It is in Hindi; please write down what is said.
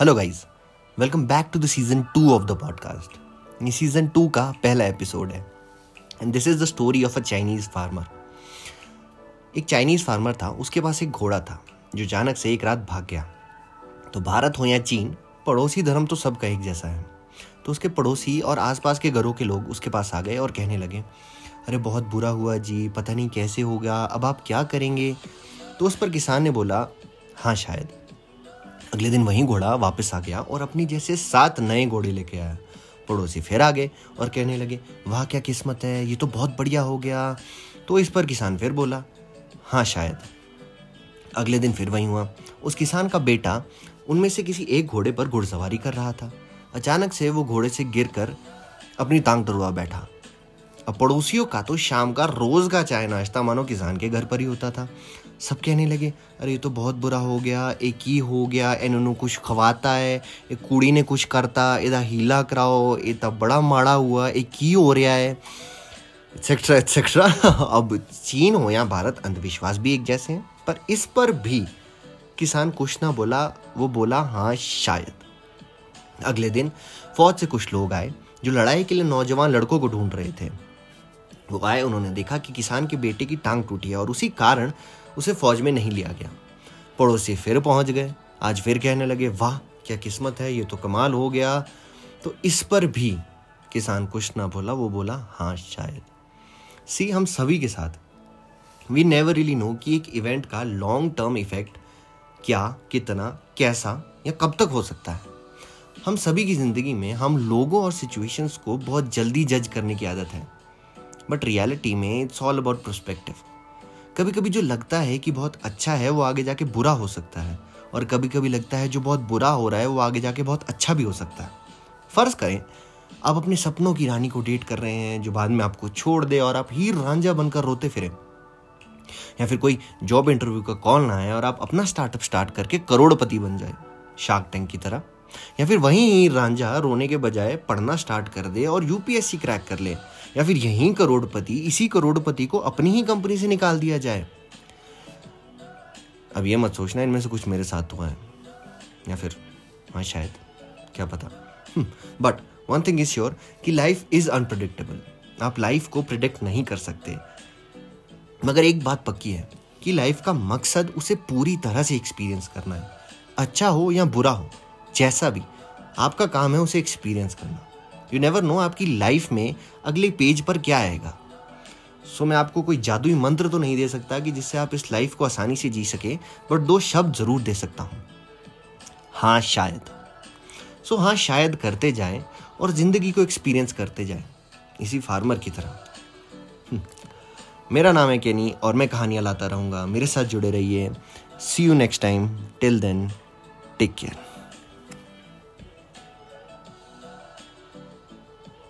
Hello guys welcome back to the season two of the podcast ये सीज़न टू का पहला एपिसोड है. And this is the story of a Chinese farmer एक चाइनीज़ फार्मर था, उसके पास एक घोड़ा था, जो अचानक से एक रात भाग गया। तो भारत हो या चीन, पड़ोसी धर्म तो सबका एक जैसा है। तो उसके पड़ोसी और आसपास के घरों के लोग उसके पास आ गए और कहने लगे, अरे, बहुत बुरा हुआ जी, पता नहीं कैसे होगा अब आप क्या करेंगे? तो उस पर किसान ने बोला हाँ शायद। अगले दिन वही घोड़ा वापस आ गया और अपनी जैसे सात नए घोड़े लेके आया। पड़ोसी फिर आ गए और कहने लगे, वाह, क्या किस्मत है, ये तो बहुत बढ़िया हो गया। तो इस पर किसान फिर बोला हाँ शायद। अगले दिन फिर वही हुआ। उस किसान का बेटा उनमें से किसी एक घोड़े पर घुड़सवारी कर रहा था। अचानक से वो घोड़े से गिर कर अपनी टांग तरुआ बैठा। अब पड़ोसियों का तो शाम का रोज का चाय नाश्ता मानो किसान के घर पर ही होता था। सब कहने लगे, अरे, ये तो बहुत बुरा हो गया, एक ही हो गया, इन्होंने कुछ खवाता है, एक कुड़ी ने कुछ करता इधर हीला कराओ, ये तब बड़ा माड़ा हुआ, एक ही हो रहा है। एक्सेट्रा एक्सेट्रा अब चीन हो या भारत, अंधविश्वास भी एक जैसे हैं। पर इस पर भी किसान कुछ ना बोला, वो बोला हाँ शायद। अगले दिन फौज से कुछ लोग आए। जो लड़ाई के लिए नौजवान लड़कों को ढूंढ रहे थे। वो आए, उन्होंने देखा कि किसान के बेटे की टांग टूटी है और उसी कारण उसे फौज में नहीं लिया गया। पड़ोसी फिर पहुँच गए। आज फिर कहने लगे, वाह, क्या किस्मत है, ये तो कमाल हो गया। तो इस पर भी किसान कुछ ना बोला, वो बोला हाँ शायद। सी, हम सभी के साथ। वी नेवर रियली नो कि एक इवेंट का लॉन्ग टर्म इफ़ेक्ट क्या, कितना, कैसा या कब तक हो सकता है। हम सभी की ज़िंदगी में हम लोगों और सिचुएशंस को बहुत जल्दी जज करने की आदत है। बट रियलिटी में इट्स ऑल अबाउट प्रोस्पेक्टिव कभी कभी जो लगता है कि बहुत अच्छा है, वो आगे जाके बुरा हो सकता है। और कभी कभी लगता है जो बहुत बुरा हो रहा है, वो आगे जाके बहुत अच्छा भी हो सकता है। फ़र्ज़ करें, आप अपने सपनों की रानी को डेट कर रहे हैं, जो बाद में आपको छोड़ दे और आप हीर रांझा बनकर रोते फिरे। या फिर कोई जॉब इंटरव्यू का कॉल ना आए और आप अपना स्टार्टअप स्टार्ट करके करोड़पति बन जाए शार्क टैंक की तरह। या फिर वहीं रांझा रोने के बजाय पढ़ना स्टार्ट कर दे और यूपीएससी क्रैक कर ले, या फिर यहीं करोड़पति, इसी करोड़पति को अपनी ही कंपनी से निकाल दिया जाए। अब ये मत सोचना, इनमें से कुछ मेरे साथ हुआ है। या फिर हाँ शायद, क्या पता। But one thing is sure कि लाइफ इज़ अनप्रडिक्टेबल आप लाइफ को प्रिडिक्ट नहीं कर सकते। मगर एक बात पक्की है कि लाइफ का मकसद उसे पूरी तरह से एक्सपीरियंस करना है। अच्छा हो या बुरा हो जैसा भी। आपका काम है उसे एक्सपीरियंस करना। यू नेवर नो आपकी लाइफ में अगले पेज पर क्या आएगा। सो मैं आपको कोई जादुई मंत्र तो नहीं दे सकता कि जिससे आप इस लाइफ को आसानी से जी सके बट दो शब्द ज़रूर दे सकता हूँ। हाँ शायद। सो हाँ शायद करते जाएँ और ज़िंदगी को एक्सपीरियंस करते जाएँ। इसी फार्मर की तरह। हम्म। मेरा नाम है केनी और मैं कहानियाँ लाता रहूँगा। मेरे साथ जुड़े रहिए। See you next time till then take care